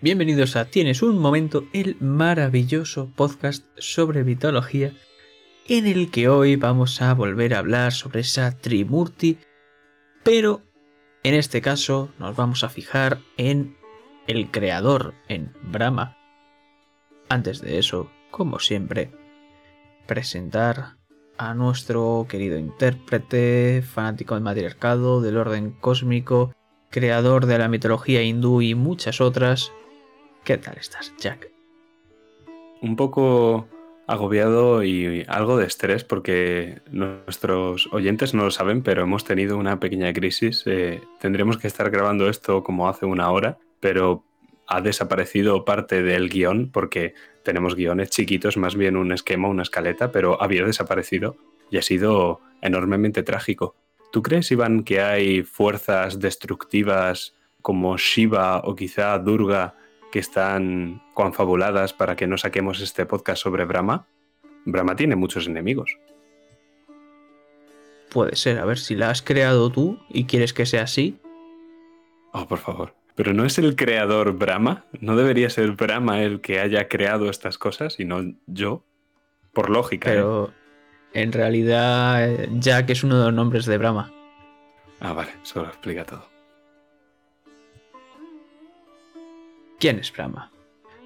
Bienvenidos a Tienes un momento, el maravilloso podcast sobre mitología, en el que hoy vamos a volver a hablar sobre esa Trimurti, pero en este caso nos vamos a fijar en el creador, en Brahma. Antes de eso, como siempre, presentar a nuestro querido intérprete, fanático del matriarcado, del orden cósmico, creador de la mitología hindú y muchas otras. ¿Qué tal estás, Jack? Un poco agobiado y algo de estrés porque nuestros oyentes no lo saben, pero hemos tenido una pequeña crisis. Eh, tendremos que estar grabando esto como hace una hora, pero ha desaparecido parte del guion porque tenemos guiones chiquitos, más bien un esquema, una escaleta, pero había desaparecido y ha sido enormemente trágico. ¿Tú crees, Iván, que hay fuerzas destructivas como Shiva o quizá Durga que están confabuladas para que no saquemos este podcast sobre Brahma. Brahma tiene muchos enemigos. Puede ser, a ver si la has creado tú y quieres que sea así. Oh, por favor. Pero no es el creador Brahma. No debería ser Brahma el que haya creado estas cosas, sino yo. Por lógica. ¿eh? Pero en realidad Jack es uno de los nombres de Brahma. Ah, vale, eso lo explica todo. ¿Quién es Brahma?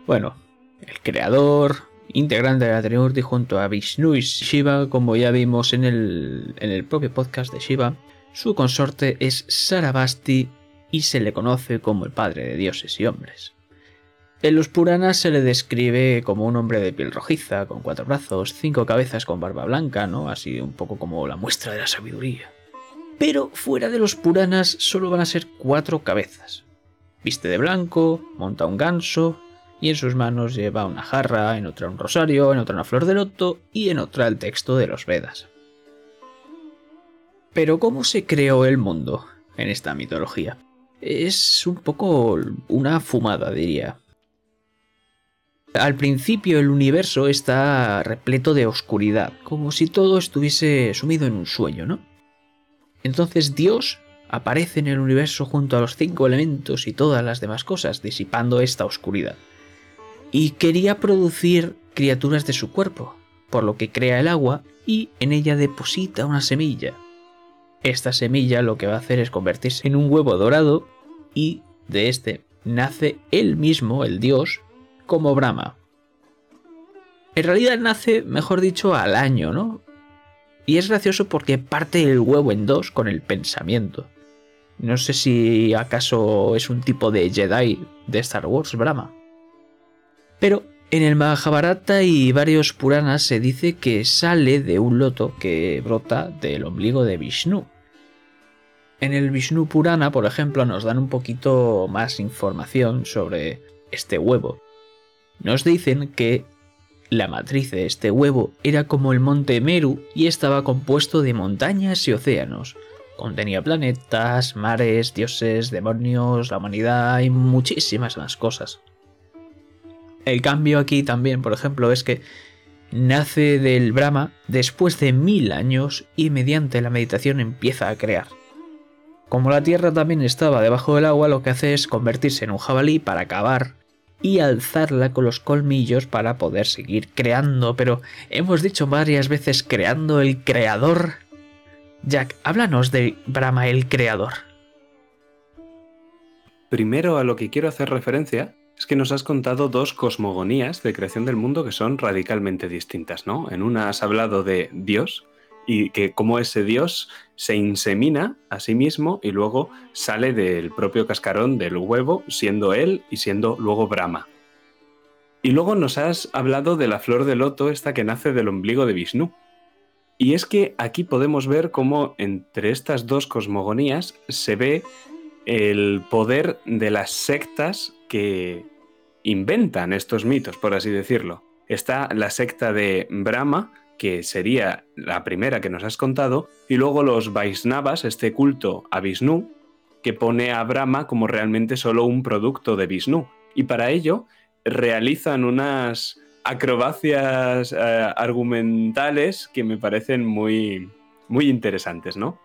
Bueno, el creador, integrante de la Trimurti junto a Vishnu y Shiva, como ya vimos en el, en el propio podcast de Shiva, su consorte es Sarabasti y se le conoce como el padre de dioses y hombres. En los Puranas se le describe como un hombre de piel rojiza, con cuatro brazos, cinco cabezas con barba blanca, ¿no? Así un poco como la muestra de la sabiduría. Pero fuera de los Puranas solo van a ser cuatro cabezas, Viste de blanco, monta un ganso y en sus manos lleva una jarra, en otra un rosario, en otra una flor de loto y en otra el texto de los Vedas. Pero ¿cómo se creó el mundo en esta mitología? Es un poco una fumada, diría. Al principio el universo está repleto de oscuridad, como si todo estuviese sumido en un sueño, ¿no? Entonces Dios aparece en el universo junto a los cinco elementos y todas las demás cosas, disipando esta oscuridad. Y quería producir criaturas de su cuerpo, por lo que crea el agua y en ella deposita una semilla. Esta semilla lo que va a hacer es convertirse en un huevo dorado y de este nace él mismo, el dios, como Brahma. En realidad nace, mejor dicho, al año, ¿no? Y es gracioso porque parte el huevo en dos con el pensamiento. No sé si acaso es un tipo de Jedi de Star Wars, Brahma. Pero en el Mahabharata y varios Puranas se dice que sale de un loto que brota del ombligo de Vishnu. En el Vishnu Purana, por ejemplo, nos dan un poquito más información sobre este huevo. Nos dicen que la matriz de este huevo era como el monte Meru y estaba compuesto de montañas y océanos, Contenía planetas, mares, dioses, demonios, la humanidad y muchísimas más cosas. El cambio aquí también, por ejemplo, es que nace del Brahma después de mil años y mediante la meditación empieza a crear. Como la Tierra también estaba debajo del agua, lo que hace es convertirse en un jabalí para cavar y alzarla con los colmillos para poder seguir creando, pero hemos dicho varias veces creando el creador Jack, háblanos de Brahma el creador. Primero a lo que quiero hacer referencia es que nos has contado dos cosmogonías de creación del mundo que son radicalmente distintas, ¿no? En una has hablado de Dios y que como ese Dios se insemina a sí mismo y luego sale del propio cascarón del huevo, siendo él y siendo luego Brahma. Y luego nos has hablado de la flor de loto, esta que nace del ombligo de Vishnu. Y es que aquí podemos ver cómo entre estas dos cosmogonías se ve el poder de las sectas que inventan estos mitos, por así decirlo. Está la secta de Brahma, que sería la primera que nos has contado, y luego los Vaisnavas, este culto a Vishnu, que pone a Brahma como realmente solo un producto de Vishnu. Y para ello realizan unas acrobacias eh, argumentales que me parecen muy, muy interesantes, ¿no?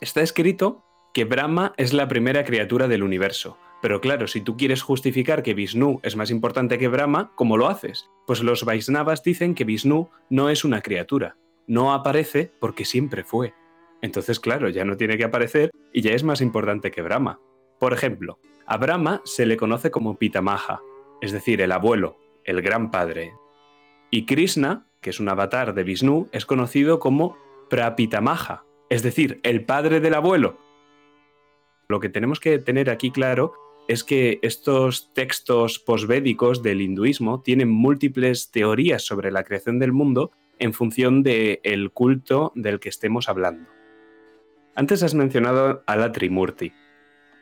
está escrito que Brahma es la primera criatura del universo. Pero claro, si tú quieres justificar que Vishnu es más importante que Brahma, ¿cómo lo haces? Pues los Vaisnavas dicen que Vishnu no es una criatura, no aparece porque siempre fue. Entonces, claro, ya no tiene que aparecer y ya es más importante que Brahma. Por ejemplo, a Brahma se le conoce como Pitamaha, es decir, el abuelo, el gran padre. Y Krishna, que es un avatar de Vishnu, es conocido como Prapitamaha, es decir, el padre del abuelo. Lo que tenemos que tener aquí claro es que estos textos posvédicos del hinduismo tienen múltiples teorías sobre la creación del mundo en función del culto del que estemos hablando. Antes has mencionado a la Trimurti.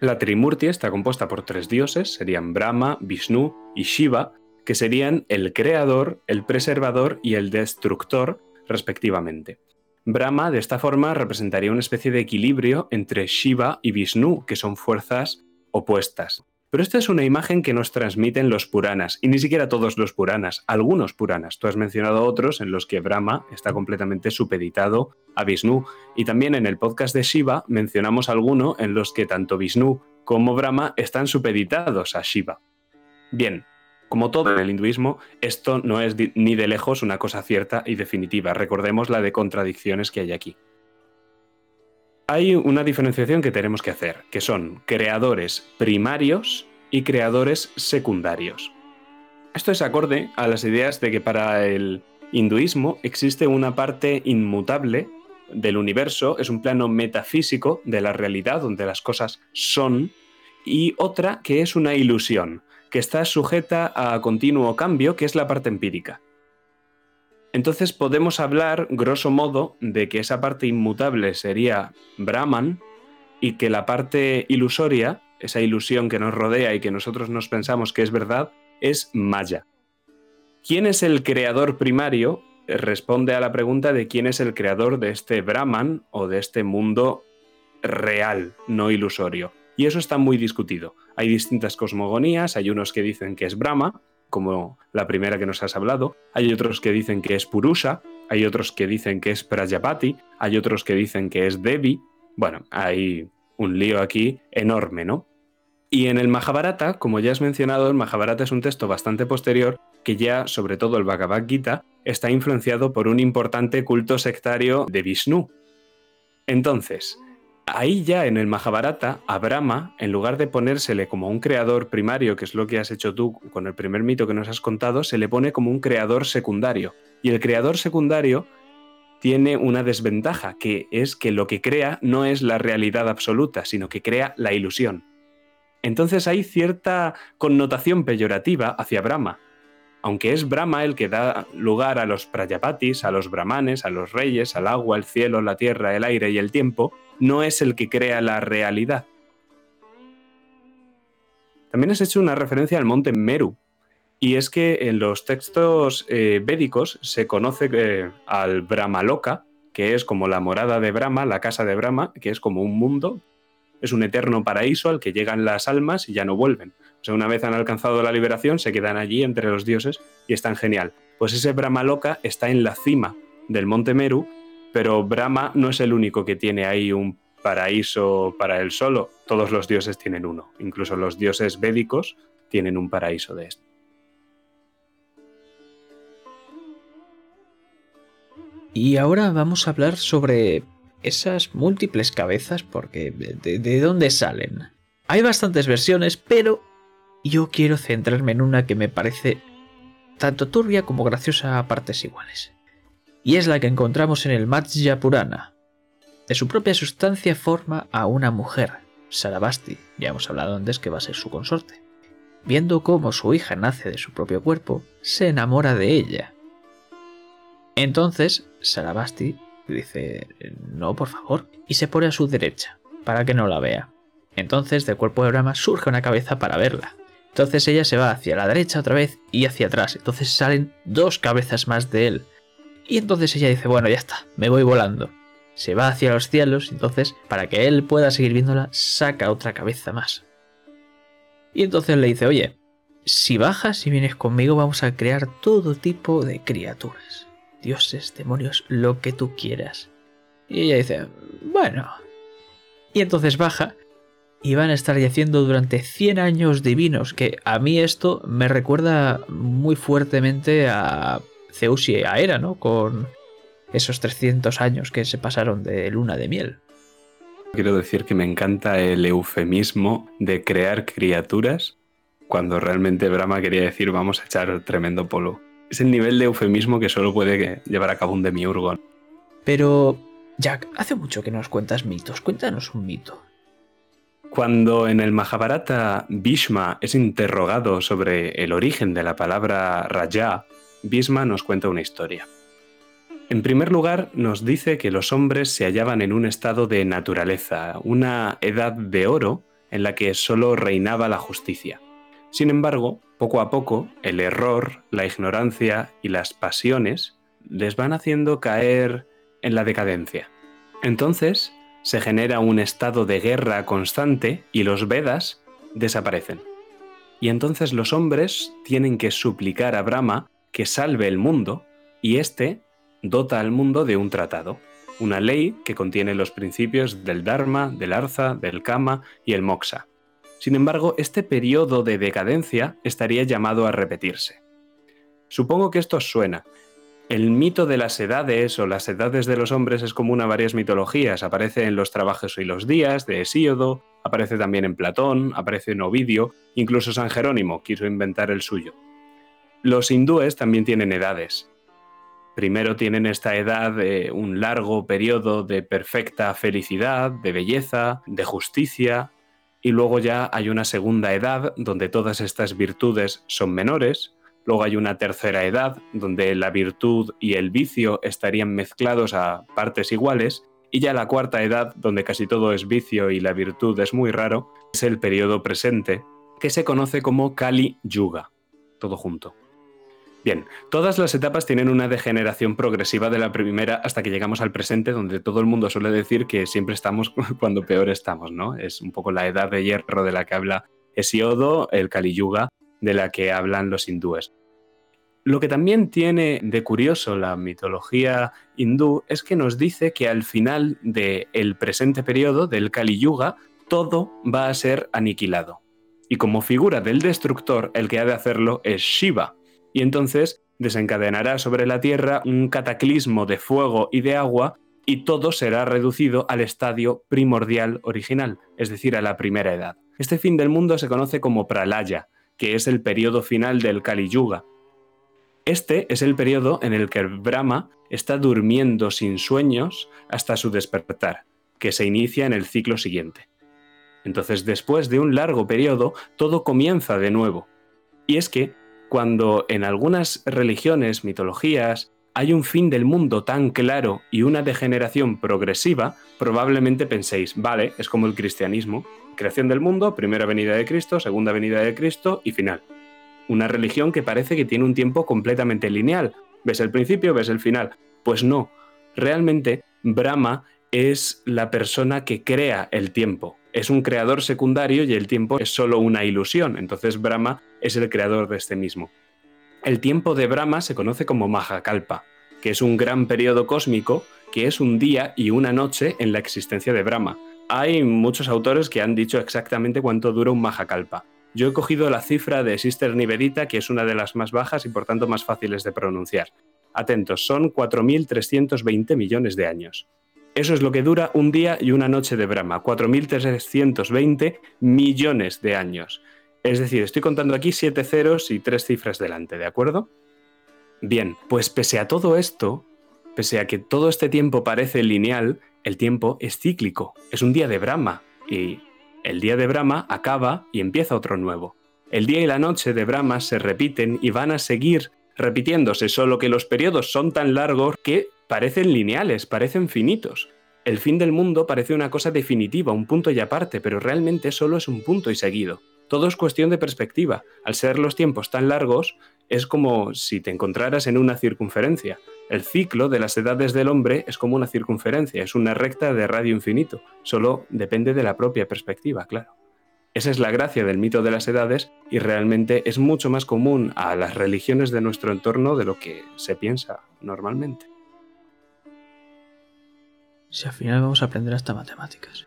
La Trimurti está compuesta por tres dioses, serían Brahma, Vishnu y Shiva, que serían el creador, el preservador y el destructor, respectivamente. Brahma, de esta forma, representaría una especie de equilibrio entre Shiva y Vishnu, que son fuerzas opuestas. Pero esta es una imagen que nos transmiten los Puranas, y ni siquiera todos los Puranas, algunos Puranas. Tú has mencionado otros en los que Brahma está completamente supeditado a Vishnu, y también en el podcast de Shiva mencionamos alguno en los que tanto Vishnu como Brahma están supeditados a Shiva. Bien, como todo en el hinduismo, esto no es ni de lejos una cosa cierta y definitiva. Recordemos la de contradicciones que hay aquí hay una diferenciación que tenemos que hacer, que son creadores primarios y creadores secundarios. Esto es acorde a las ideas de que para el hinduismo existe una parte inmutable del universo, es un plano metafísico de la realidad donde las cosas son, y otra que es una ilusión, que está sujeta a continuo cambio, que es la parte empírica. Entonces podemos hablar, grosso modo, de que esa parte inmutable sería Brahman y que la parte ilusoria, esa ilusión que nos rodea y que nosotros nos pensamos que es verdad, es Maya. ¿Quién es el creador primario? Responde a la pregunta de quién es el creador de este Brahman o de este mundo real, no ilusorio. Y eso está muy discutido. Hay distintas cosmogonías, hay unos que dicen que es Brahma, como la primera que nos has hablado, hay otros que dicen que es Purusha, hay otros que dicen que es Prajapati, hay otros que dicen que es Devi. Bueno, hay un lío aquí enorme, ¿no? Y en el Mahabharata, como ya has mencionado, el Mahabharata es un texto bastante posterior que ya, sobre todo el Bhagavad Gita, está influenciado por un importante culto sectario de Vishnu. Entonces, Ahí ya en el Mahabharata, a Brahma, en lugar de ponérsele como un creador primario, que es lo que has hecho tú con el primer mito que nos has contado, se le pone como un creador secundario. Y el creador secundario tiene una desventaja, que es que lo que crea no es la realidad absoluta, sino que crea la ilusión. Entonces hay cierta connotación peyorativa hacia Brahma. Aunque es Brahma el que da lugar a los prayapatis, a los brahmanes, a los reyes, al agua, el cielo, la tierra, el aire y el tiempo, no es el que crea la realidad. También has hecho una referencia al monte Meru, y es que en los textos eh, védicos se conoce eh, al Brahmaloka, que es como la morada de Brahma, la casa de Brahma, que es como un mundo, es un eterno paraíso al que llegan las almas y ya no vuelven. O sea, una vez han alcanzado la liberación, se quedan allí entre los dioses y están genial. Pues ese Brahmaloka está en la cima del monte Meru pero Brahma no es el único que tiene ahí un paraíso para él solo. Todos los dioses tienen uno. Incluso los dioses védicos tienen un paraíso de este. Y ahora vamos a hablar sobre esas múltiples cabezas, porque ¿de, de dónde salen? Hay bastantes versiones, pero yo quiero centrarme en una que me parece tanto turbia como graciosa a partes iguales y es la que encontramos en el Matsya Purana. De su propia sustancia forma a una mujer, Sarabasti, ya hemos hablado antes que va a ser su consorte. Viendo cómo su hija nace de su propio cuerpo, se enamora de ella. Entonces, Sarabasti dice, no, por favor, y se pone a su derecha, para que no la vea. Entonces, del cuerpo de Brahma surge una cabeza para verla. Entonces ella se va hacia la derecha otra vez y hacia atrás. Entonces salen dos cabezas más de él. Y entonces ella dice, bueno, ya está, me voy volando. Se va hacia los cielos, entonces, para que él pueda seguir viéndola, saca otra cabeza más. Y entonces le dice, oye, si bajas y vienes conmigo vamos a crear todo tipo de criaturas. Dioses, demonios, lo que tú quieras. Y ella dice, bueno. Y entonces baja y van a estar yaciendo durante 100 años divinos, que a mí esto me recuerda muy fuertemente a Zeus y a Hera, ¿no? Con esos 300 años que se pasaron de luna de miel. Quiero decir que me encanta el eufemismo de crear criaturas cuando realmente Brahma quería decir vamos a echar tremendo polvo. Es el nivel de eufemismo que solo puede llevar a cabo un demiurgo. Pero, Jack, hace mucho que nos cuentas mitos. Cuéntanos un mito. Cuando en el Mahabharata Bhishma es interrogado sobre el origen de la palabra Raja, Bhishma nos cuenta una historia. En primer lugar, nos dice que los hombres se hallaban en un estado de naturaleza, una edad de oro en la que solo reinaba la justicia. Sin embargo, poco a poco, el error, la ignorancia y las pasiones les van haciendo caer en la decadencia. Entonces, se genera un estado de guerra constante y los Vedas desaparecen. Y entonces los hombres tienen que suplicar a Brahma que salve el mundo y éste dota al mundo de un tratado, una ley que contiene los principios del Dharma, del Artha, del Kama y el Moksha. Sin embargo, este periodo de decadencia estaría llamado a repetirse. Supongo que esto suena. El mito de las edades o las edades de los hombres es común a varias mitologías. Aparece en los trabajos y los días de Hesíodo, aparece también en Platón, aparece en Ovidio, incluso San Jerónimo quiso inventar el suyo. Los hindúes también tienen edades. Primero tienen esta edad de un largo periodo de perfecta felicidad, de belleza, de justicia, y luego ya hay una segunda edad donde todas estas virtudes son menores, luego hay una tercera edad donde la virtud y el vicio estarían mezclados a partes iguales, y ya la cuarta edad donde casi todo es vicio y la virtud es muy raro, es el periodo presente, que se conoce como Kali Yuga, todo junto. Bien, todas las etapas tienen una degeneración progresiva de la primera hasta que llegamos al presente, donde todo el mundo suele decir que siempre estamos cuando peor estamos, ¿no? Es un poco la edad de hierro de la que habla Hesiodo, el Kali Yuga, de la que hablan los hindúes. Lo que también tiene de curioso la mitología hindú es que nos dice que al final del presente periodo, del Kali Yuga, todo va a ser aniquilado. Y como figura del destructor, el que ha de hacerlo es Shiva, y entonces desencadenará sobre la Tierra un cataclismo de fuego y de agua y todo será reducido al estadio primordial original, es decir, a la primera edad. Este fin del mundo se conoce como Pralaya, que es el periodo final del Kali Yuga. Este es el periodo en el que Brahma está durmiendo sin sueños hasta su despertar, que se inicia en el ciclo siguiente. Entonces, después de un largo periodo, todo comienza de nuevo. Y es que cuando en algunas religiones, mitologías, hay un fin del mundo tan claro y una degeneración progresiva, probablemente penséis, vale, es como el cristianismo, creación del mundo, primera venida de Cristo, segunda venida de Cristo y final. Una religión que parece que tiene un tiempo completamente lineal. Ves el principio, ves el final. Pues no, realmente Brahma es la persona que crea el tiempo es un creador secundario y el tiempo es solo una ilusión. Entonces Brahma es el creador de este mismo. El tiempo de Brahma se conoce como Mahakalpa, que es un gran periodo cósmico que es un día y una noche en la existencia de Brahma. Hay muchos autores que han dicho exactamente cuánto dura un Mahakalpa. Yo he cogido la cifra de Sister Nivedita, que es una de las más bajas y por tanto más fáciles de pronunciar. Atentos, son 4.320 millones de años. Eso es lo que dura un día y una noche de Brahma, 4.320 millones de años. Es decir, estoy contando aquí siete ceros y tres cifras delante, ¿de acuerdo? Bien, pues pese a todo esto, pese a que todo este tiempo parece lineal, el tiempo es cíclico, es un día de Brahma, y el día de Brahma acaba y empieza otro nuevo. El día y la noche de Brahma se repiten y van a seguir repitiéndose, solo que los periodos son tan largos que parecen lineales, parecen finitos. El fin del mundo parece una cosa definitiva, un punto y aparte, pero realmente solo es un punto y seguido. Todo es cuestión de perspectiva. Al ser los tiempos tan largos, es como si te encontraras en una circunferencia. El ciclo de las edades del hombre es como una circunferencia, es una recta de radio infinito. Solo depende de la propia perspectiva, claro. Esa es la gracia del mito de las edades y realmente es mucho más común a las religiones de nuestro entorno de lo que se piensa normalmente. Si al final vamos a aprender hasta matemáticas.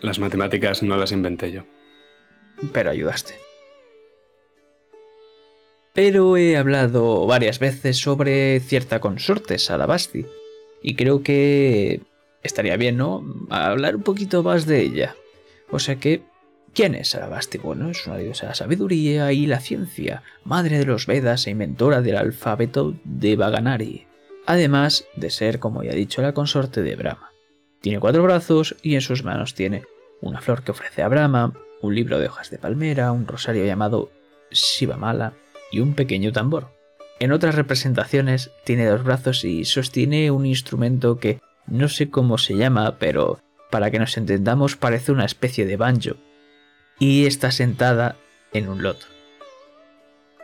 Las matemáticas no las inventé yo. Pero ayudaste. Pero he hablado varias veces sobre cierta consorte, Sarabasti, y creo que estaría bien, ¿no? Hablar un poquito más de ella. O sea que, ¿quién es Sarabasti? Bueno, es una diosa de la sabiduría y la ciencia, madre de los Vedas e inventora del alfabeto de Vaganari, además de ser, como ya he dicho, la consorte de Brahma. Tiene cuatro brazos y en sus manos tiene una flor que ofrece a Brahma, un libro de hojas de palmera, un rosario llamado Shivamala y un pequeño tambor. En otras representaciones tiene dos brazos y sostiene un instrumento que no sé cómo se llama, pero para que nos entendamos parece una especie de banjo. Y está sentada en un loto.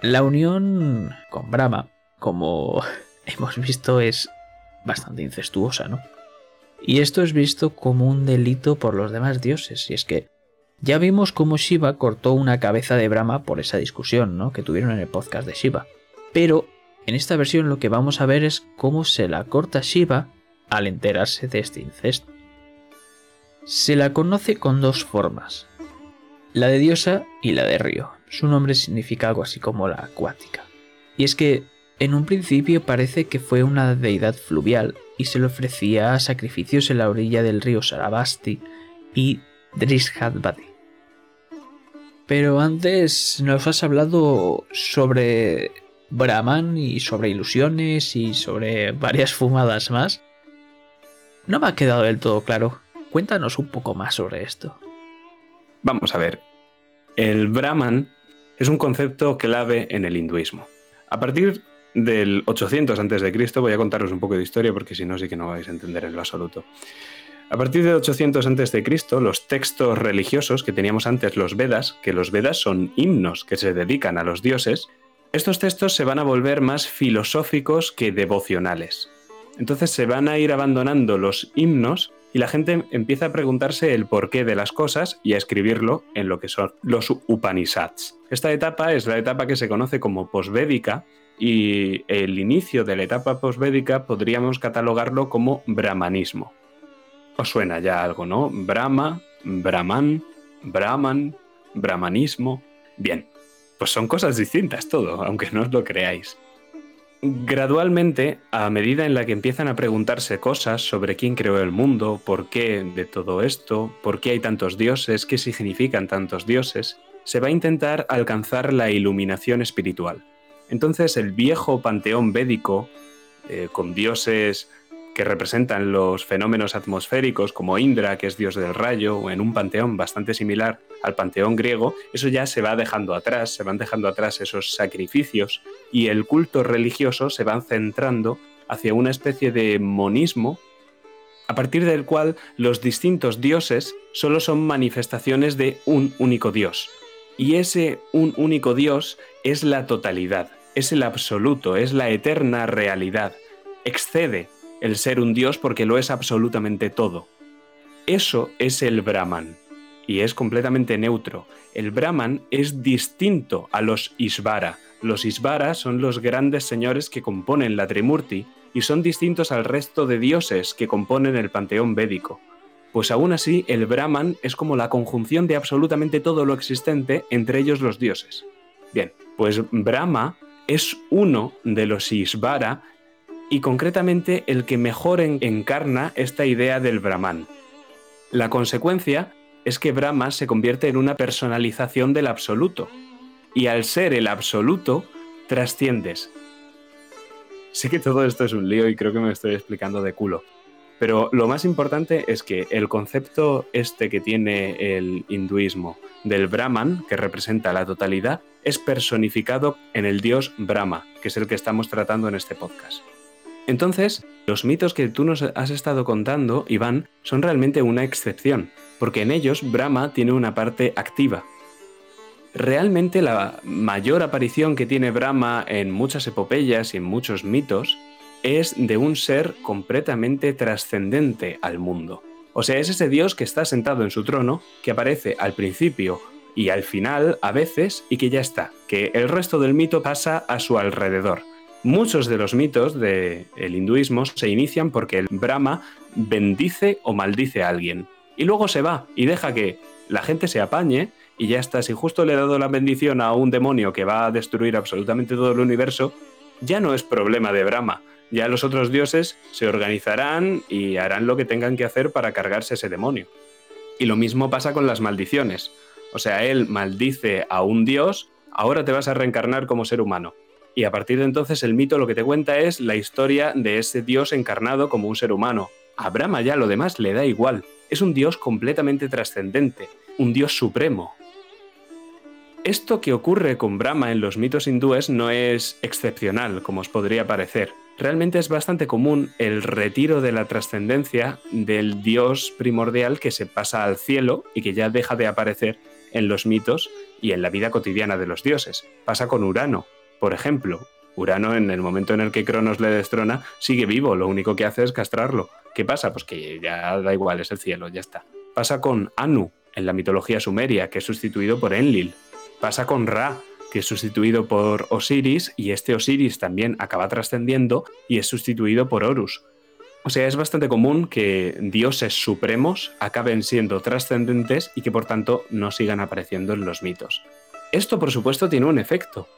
La unión con Brahma, como hemos visto, es bastante incestuosa, ¿no? Y esto es visto como un delito por los demás dioses, y es que ya vimos cómo Shiva cortó una cabeza de Brahma por esa discusión, ¿no? que tuvieron en el podcast de Shiva. Pero en esta versión lo que vamos a ver es cómo se la corta Shiva al enterarse de este incesto. Se la conoce con dos formas, la de diosa y la de río. Su nombre significa algo así como la acuática. Y es que en un principio parece que fue una deidad fluvial y se le ofrecía sacrificios en la orilla del río Sarabasti y Drishadvati. Pero antes nos has hablado sobre Brahman y sobre ilusiones y sobre varias fumadas más. No me ha quedado del todo claro. Cuéntanos un poco más sobre esto. Vamos a ver. El Brahman es un concepto clave en el hinduismo. A partir del 800 a.C. voy a contaros un poco de historia porque si no sí que no vais a entender en lo absoluto. A partir de 800 a.C., los textos religiosos que teníamos antes, los Vedas, que los Vedas son himnos que se dedican a los dioses, estos textos se van a volver más filosóficos que devocionales. Entonces se van a ir abandonando los himnos y la gente empieza a preguntarse el porqué de las cosas y a escribirlo en lo que son los Upanishads. Esta etapa es la etapa que se conoce como posvédica y el inicio de la etapa posvédica podríamos catalogarlo como brahmanismo. Os suena ya algo, ¿no? Brahma, Brahman, Brahman, Brahmanismo. Bien, pues son cosas distintas todo, aunque no os lo creáis. Gradualmente, a medida en la que empiezan a preguntarse cosas sobre quién creó el mundo, por qué de todo esto, por qué hay tantos dioses, qué significan tantos dioses, se va a intentar alcanzar la iluminación espiritual. Entonces el viejo panteón védico, eh, con dioses que representan los fenómenos atmosféricos, como Indra, que es dios del rayo, o en un panteón bastante similar al panteón griego, eso ya se va dejando atrás, se van dejando atrás esos sacrificios y el culto religioso se va centrando hacia una especie de monismo a partir del cual los distintos dioses solo son manifestaciones de un único dios. Y ese un único dios es la totalidad, es el absoluto, es la eterna realidad, excede el ser un dios porque lo es absolutamente todo. Eso es el Brahman y es completamente neutro. El Brahman es distinto a los Isvara. Los Isvara son los grandes señores que componen la Trimurti y son distintos al resto de dioses que componen el panteón védico. Pues aún así, el Brahman es como la conjunción de absolutamente todo lo existente, entre ellos los dioses. Bien, pues Brahma es uno de los Isvara y concretamente el que mejor encarna esta idea del Brahman. La consecuencia es que Brahma se convierte en una personalización del absoluto, y al ser el absoluto, trasciendes. Sé que todo esto es un lío y creo que me estoy explicando de culo, pero lo más importante es que el concepto este que tiene el hinduismo del Brahman, que representa la totalidad, es personificado en el dios Brahma, que es el que estamos tratando en este podcast. Entonces, los mitos que tú nos has estado contando, Iván, son realmente una excepción, porque en ellos Brahma tiene una parte activa. Realmente la mayor aparición que tiene Brahma en muchas epopeyas y en muchos mitos es de un ser completamente trascendente al mundo. O sea, es ese dios que está sentado en su trono, que aparece al principio y al final a veces y que ya está, que el resto del mito pasa a su alrededor. Muchos de los mitos del hinduismo se inician porque el Brahma bendice o maldice a alguien. y luego se va y deja que la gente se apañe y ya está. Si justo le he dado la bendición a un demonio que va a destruir absolutamente todo el universo, ya no es problema de Brahma. Ya los otros dioses se organizarán y harán lo que tengan que hacer para cargarse ese demonio. Y lo mismo pasa con las maldiciones. O sea, él maldice a un dios, ahora te vas a reencarnar como ser humano. Y a partir de entonces el mito lo que te cuenta es la historia de ese dios encarnado como un ser humano. A Brahma ya lo demás le da igual. Es un dios completamente trascendente, un dios supremo. Esto que ocurre con Brahma en los mitos hindúes no es excepcional, como os podría parecer. Realmente es bastante común el retiro de la trascendencia del dios primordial que se pasa al cielo y que ya deja de aparecer en los mitos y en la vida cotidiana de los dioses. Pasa con Urano, por ejemplo. Urano, en el momento en el que Cronos le destrona, sigue vivo, lo único que hace es castrarlo. ¿Qué pasa? Pues que ya da igual, es el cielo, ya está. Pasa con Anu, en la mitología sumeria, que es sustituido por Enlil. Pasa con Ra, que es sustituido por Osiris, y este Osiris también acaba trascendiendo y es sustituido por Horus. O sea, es bastante común que dioses supremos acaben siendo trascendentes y que por tanto no sigan apareciendo en los mitos. Esto, por supuesto, tiene un efecto,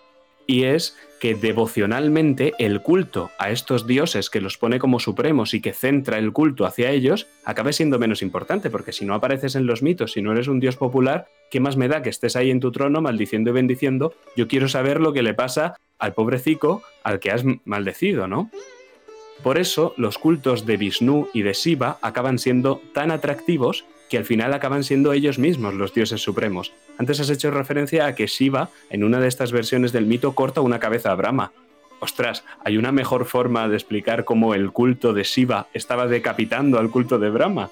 y es que devocionalmente el culto a estos dioses que los pone como supremos y que centra el culto hacia ellos acabe siendo menos importante, porque si no apareces en los mitos, si no eres un dios popular, ¿qué más me da que estés ahí en tu trono maldiciendo y bendiciendo? Yo quiero saber lo que le pasa al pobrecico al que has maldecido, ¿no? Por eso los cultos de Vishnu y de Shiva acaban siendo tan atractivos que al final acaban siendo ellos mismos los dioses supremos. Antes has hecho referencia a que Shiva, en una de estas versiones del mito, corta una cabeza a Brahma. Ostras, ¿hay una mejor forma de explicar cómo el culto de Shiva estaba decapitando al culto de Brahma?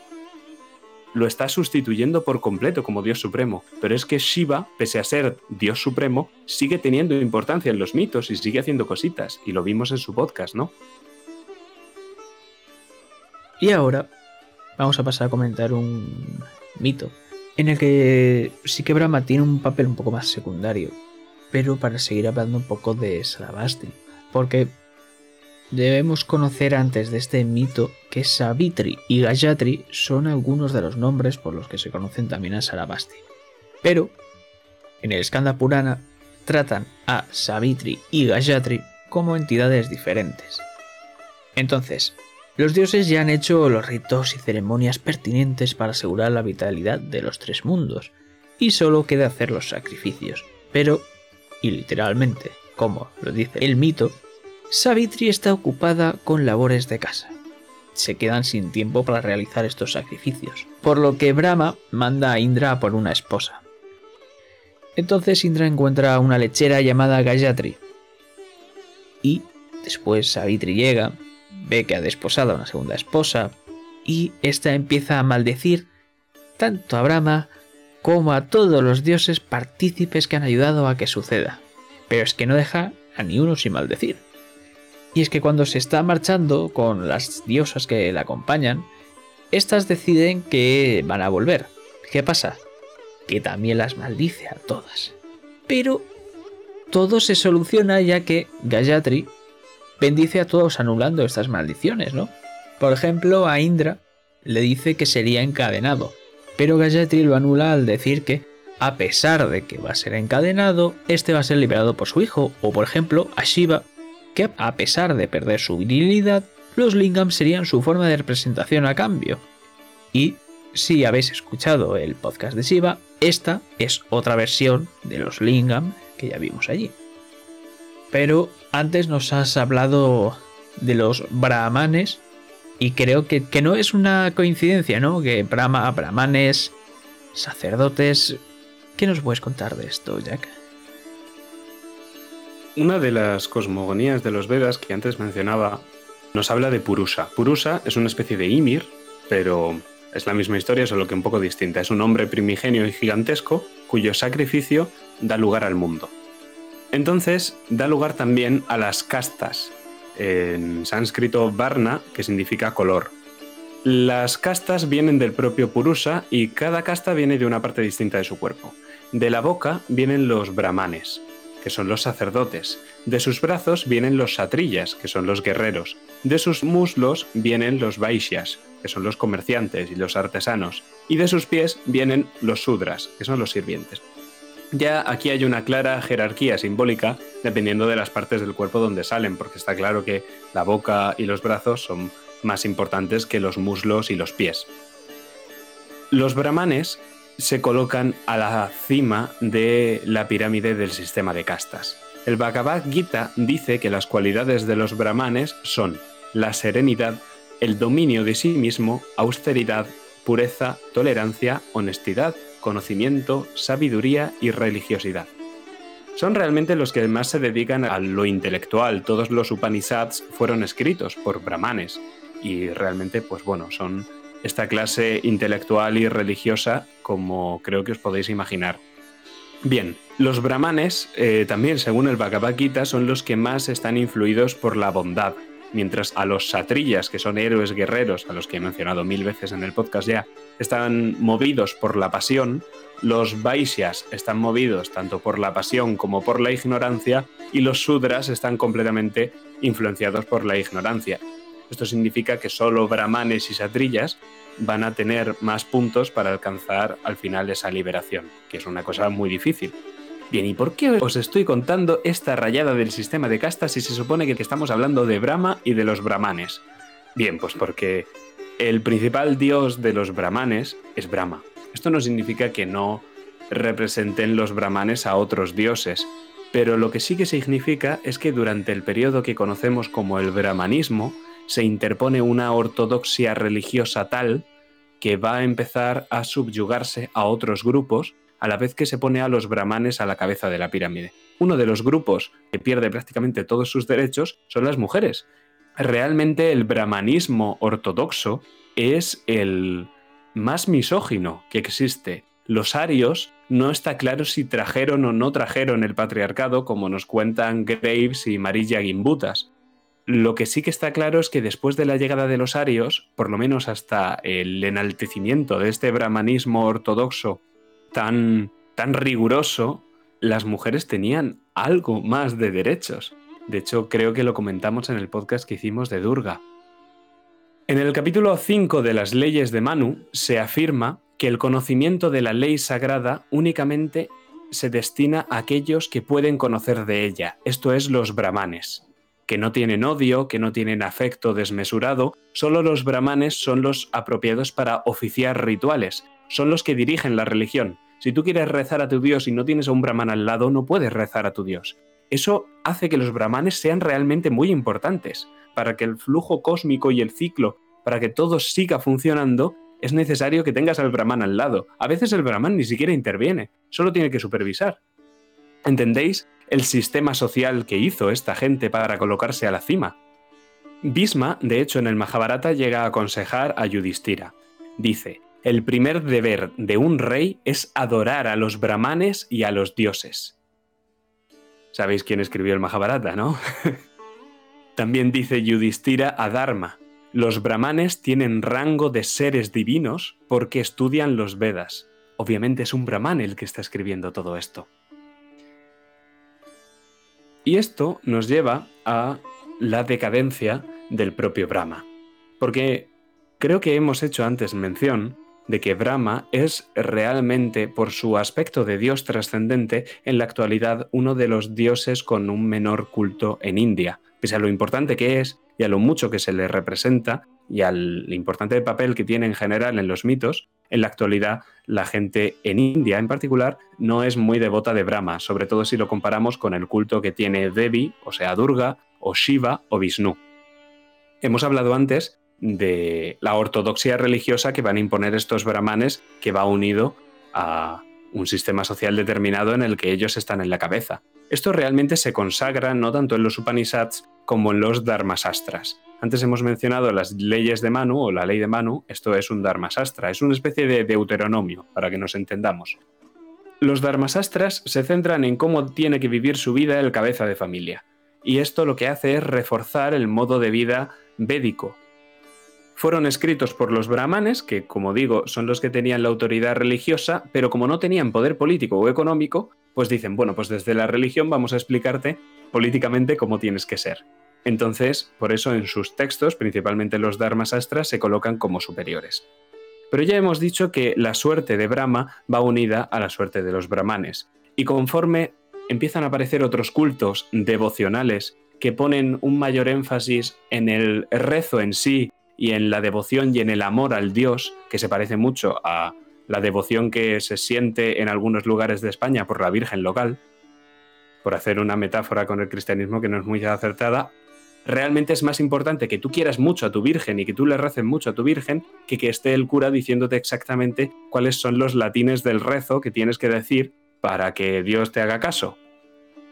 Lo está sustituyendo por completo como Dios Supremo, pero es que Shiva, pese a ser Dios Supremo, sigue teniendo importancia en los mitos y sigue haciendo cositas, y lo vimos en su podcast, ¿no? Y ahora vamos a pasar a comentar un mito en el que sí que Brahma tiene un papel un poco más secundario, pero para seguir hablando un poco de Sarabasti, porque debemos conocer antes de este mito que Savitri y Gayatri son algunos de los nombres por los que se conocen también a Sarabasti. Pero en el Skanda Purana tratan a Savitri y Gayatri como entidades diferentes. Entonces, los dioses ya han hecho los ritos y ceremonias pertinentes para asegurar la vitalidad de los tres mundos, y solo queda hacer los sacrificios. Pero, y literalmente, como lo dice el mito, Savitri está ocupada con labores de casa. Se quedan sin tiempo para realizar estos sacrificios, por lo que Brahma manda a Indra por una esposa. Entonces Indra encuentra a una lechera llamada Gayatri. Y después Savitri llega, ve que ha desposado a una segunda esposa y ésta empieza a maldecir tanto a Brahma como a todos los dioses partícipes que han ayudado a que suceda. Pero es que no deja a ni uno sin maldecir. Y es que cuando se está marchando con las diosas que la acompañan, estas deciden que van a volver. ¿Qué pasa? Que también las maldice a todas. Pero todo se soluciona ya que Gayatri bendice a todos anulando estas maldiciones, ¿no? Por ejemplo, a Indra le dice que sería encadenado, pero Gayatri lo anula al decir que, a pesar de que va a ser encadenado, este va a ser liberado por su hijo, o por ejemplo, a Shiva, que a pesar de perder su virilidad, los lingam serían su forma de representación a cambio. Y si habéis escuchado el podcast de Shiva, esta es otra versión de los lingam que ya vimos allí. Pero antes nos has hablado de los brahmanes y creo que, no es una coincidencia, ¿no? Que brahma, brahmanes, sacerdotes... ¿Qué nos puedes contar de esto, Jack? Una de las cosmogonías de los Vedas que antes mencionaba nos habla de Purusa. Purusa es una especie de Ymir, pero es la misma historia, solo que un poco distinta. Es un hombre primigenio y gigantesco cuyo sacrificio da lugar al mundo. Entonces da lugar también a las castas, en sánscrito varna, que significa color. Las castas vienen del propio Purusa y cada casta viene de una parte distinta de su cuerpo. De la boca vienen los brahmanes. que son los sacerdotes. De sus brazos vienen los satrillas, que son los guerreros. De sus muslos vienen los vaishyas, que son los comerciantes y los artesanos. Y de sus pies vienen los sudras, que son los sirvientes. Ya aquí hay una clara jerarquía simbólica dependiendo de las partes del cuerpo donde salen, porque está claro que la boca y los brazos son más importantes que los muslos y los pies. Los brahmanes se colocan a la cima de la pirámide del sistema de castas. El Bhagavad Gita dice que las cualidades de los brahmanes son la serenidad, el dominio de sí mismo, austeridad, pureza, tolerancia, honestidad, conocimiento, sabiduría y religiosidad. Son realmente los que más se dedican a lo intelectual. Todos los Upanishads fueron escritos por brahmanes y realmente, pues bueno, son esta clase intelectual y religiosa como creo que os podéis imaginar. Bien, los brahmanes, eh, también según el Bhagavad Gita, son los que más están influidos por la bondad, mientras a los satrillas, que son héroes guerreros, a los que he mencionado mil veces en el podcast ya, están movidos por la pasión, los vaishyas están movidos tanto por la pasión como por la ignorancia, y los sudras están completamente influenciados por la ignorancia. Esto significa que solo brahmanes y satrillas van a tener más puntos para alcanzar al final esa liberación, que es una cosa muy difícil. Bien, ¿y por qué os estoy contando esta rayada del sistema de castas si se supone que estamos hablando de Brahma y de los brahmanes? Bien, pues porque el principal dios de los brahmanes es Brahma. Esto no significa que no representen los brahmanes a otros dioses, pero lo que sí que significa es que durante el periodo que conocemos como el brahmanismo, se interpone una ortodoxia religiosa tal que va a empezar a subyugarse a otros grupos a la vez que se pone a los brahmanes a la cabeza de la pirámide. Uno de los grupos que pierde prácticamente todos sus derechos son las mujeres. Realmente el brahmanismo ortodoxo es el más misógino que existe. Los arios no está claro si trajeron o no trajeron el patriarcado, como nos cuentan Graves y Marilla Gimbutas. Lo que sí que está claro es que después de la llegada de los arios, por lo menos hasta el enaltecimiento de este brahmanismo ortodoxo tan, tan riguroso, las mujeres tenían algo más de derechos. De hecho, creo que lo comentamos en el podcast que hicimos de Durga. En el capítulo 5 de las leyes de Manu se afirma que el conocimiento de la ley sagrada únicamente se destina a aquellos que pueden conocer de ella, esto es los brahmanes que no tienen odio, que no tienen afecto desmesurado, solo los brahmanes son los apropiados para oficiar rituales, son los que dirigen la religión. Si tú quieres rezar a tu Dios y no tienes a un brahman al lado, no puedes rezar a tu Dios. Eso hace que los brahmanes sean realmente muy importantes. Para que el flujo cósmico y el ciclo, para que todo siga funcionando, es necesario que tengas al brahman al lado. A veces el brahman ni siquiera interviene, solo tiene que supervisar. ¿Entendéis? el sistema social que hizo esta gente para colocarse a la cima. Bhisma, de hecho, en el Mahabharata llega a aconsejar a Yudhishthira. Dice, el primer deber de un rey es adorar a los brahmanes y a los dioses. Sabéis quién escribió el Mahabharata, ¿no? También dice Yudhishthira a Dharma, los brahmanes tienen rango de seres divinos porque estudian los Vedas. Obviamente es un brahman el que está escribiendo todo esto. Y esto nos lleva a la decadencia del propio Brahma. Porque creo que hemos hecho antes mención de que Brahma es realmente, por su aspecto de dios trascendente, en la actualidad uno de los dioses con un menor culto en India. Pese a lo importante que es y a lo mucho que se le representa y al importante papel que tiene en general en los mitos, en la actualidad la gente en India en particular no es muy devota de Brahma, sobre todo si lo comparamos con el culto que tiene Devi, o sea, Durga, o Shiva o Vishnu. Hemos hablado antes de la ortodoxia religiosa que van a imponer estos brahmanes, que va unido a un sistema social determinado en el que ellos están en la cabeza. Esto realmente se consagra no tanto en los Upanishads como en los Dharmasastras. Antes hemos mencionado las leyes de Manu o la ley de Manu, esto es un Dharmasastra, es una especie de deuteronomio, para que nos entendamos. Los Dharmasastras se centran en cómo tiene que vivir su vida el cabeza de familia, y esto lo que hace es reforzar el modo de vida védico. Fueron escritos por los brahmanes, que como digo son los que tenían la autoridad religiosa, pero como no tenían poder político o económico, pues dicen, bueno, pues desde la religión vamos a explicarte políticamente cómo tienes que ser. Entonces, por eso en sus textos, principalmente los Dharmas Astras, se colocan como superiores. Pero ya hemos dicho que la suerte de Brahma va unida a la suerte de los brahmanes. Y conforme empiezan a aparecer otros cultos devocionales que ponen un mayor énfasis en el rezo en sí y en la devoción y en el amor al Dios, que se parece mucho a la devoción que se siente en algunos lugares de España por la Virgen local, por hacer una metáfora con el cristianismo que no es muy acertada, realmente es más importante que tú quieras mucho a tu Virgen y que tú le reces mucho a tu Virgen que que esté el cura diciéndote exactamente cuáles son los latines del rezo que tienes que decir para que Dios te haga caso.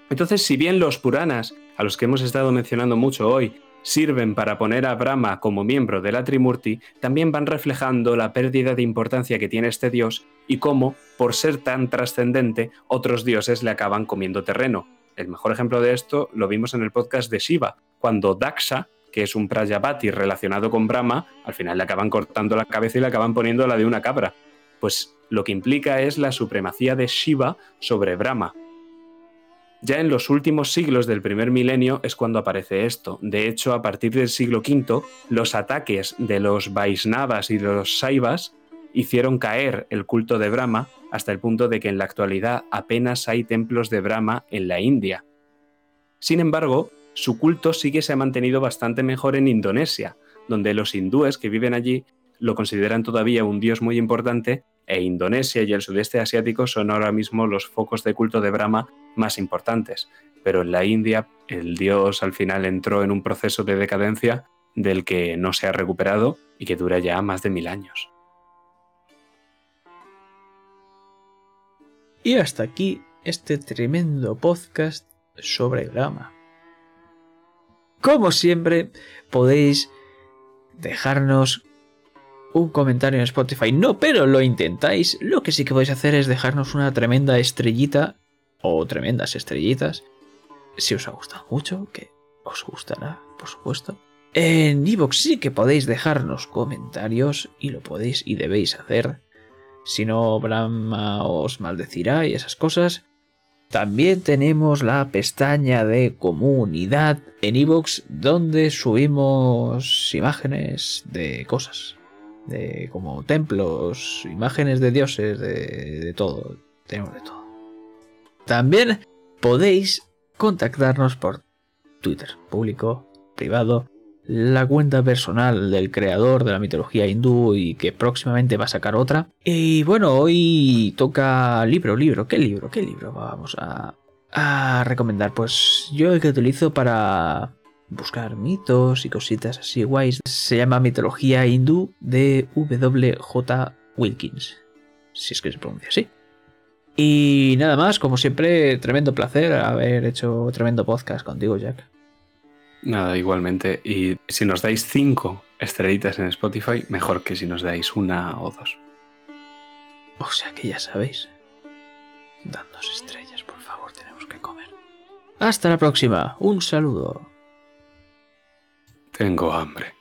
Entonces, si bien los Puranas, a los que hemos estado mencionando mucho hoy, sirven para poner a Brahma como miembro de la Trimurti, también van reflejando la pérdida de importancia que tiene este dios y cómo, por ser tan trascendente, otros dioses le acaban comiendo terreno. El mejor ejemplo de esto lo vimos en el podcast de Shiva, cuando Daksha, que es un Prajapati relacionado con Brahma, al final le acaban cortando la cabeza y le acaban poniendo la de una cabra. Pues lo que implica es la supremacía de Shiva sobre Brahma. Ya en los últimos siglos del primer milenio es cuando aparece esto. De hecho, a partir del siglo V, los ataques de los Vaisnavas y los Saivas hicieron caer el culto de Brahma hasta el punto de que en la actualidad apenas hay templos de Brahma en la India. Sin embargo, su culto sí que se ha mantenido bastante mejor en Indonesia, donde los hindúes que viven allí lo consideran todavía un dios muy importante e Indonesia y el sudeste asiático son ahora mismo los focos de culto de Brahma más importantes. Pero en la India el dios al final entró en un proceso de decadencia del que no se ha recuperado y que dura ya más de mil años. Y hasta aquí este tremendo podcast sobre Brahma. Como siempre, podéis dejarnos un comentario en Spotify. No, pero lo intentáis. Lo que sí que podéis hacer es dejarnos una tremenda estrellita o tremendas estrellitas. Si os ha gustado mucho, que os gustará, por supuesto. En Evox sí que podéis dejarnos comentarios y lo podéis y debéis hacer. Si no, Brahma os maldecirá y esas cosas. También tenemos la pestaña de comunidad en Evox donde subimos imágenes de cosas como templos, imágenes de dioses, de, de todo. Tenemos de todo. También podéis contactarnos por Twitter, público, privado, la cuenta personal del creador de la mitología hindú y que próximamente va a sacar otra. Y bueno, hoy toca libro, libro, ¿qué libro? ¿Qué libro vamos a, a recomendar? Pues yo el que utilizo para buscar mitos y cositas así guays. Se llama Mitología Hindú de W.J. Wilkins, si es que se pronuncia así. Y nada más, como siempre, tremendo placer haber hecho tremendo podcast contigo, Jack. Nada, igualmente. Y si nos dais cinco estrellitas en Spotify, mejor que si nos dais una o dos. O sea que ya sabéis. Dadnos estrellas, por favor, tenemos que comer. Hasta la próxima. Un saludo. Tengo hambre.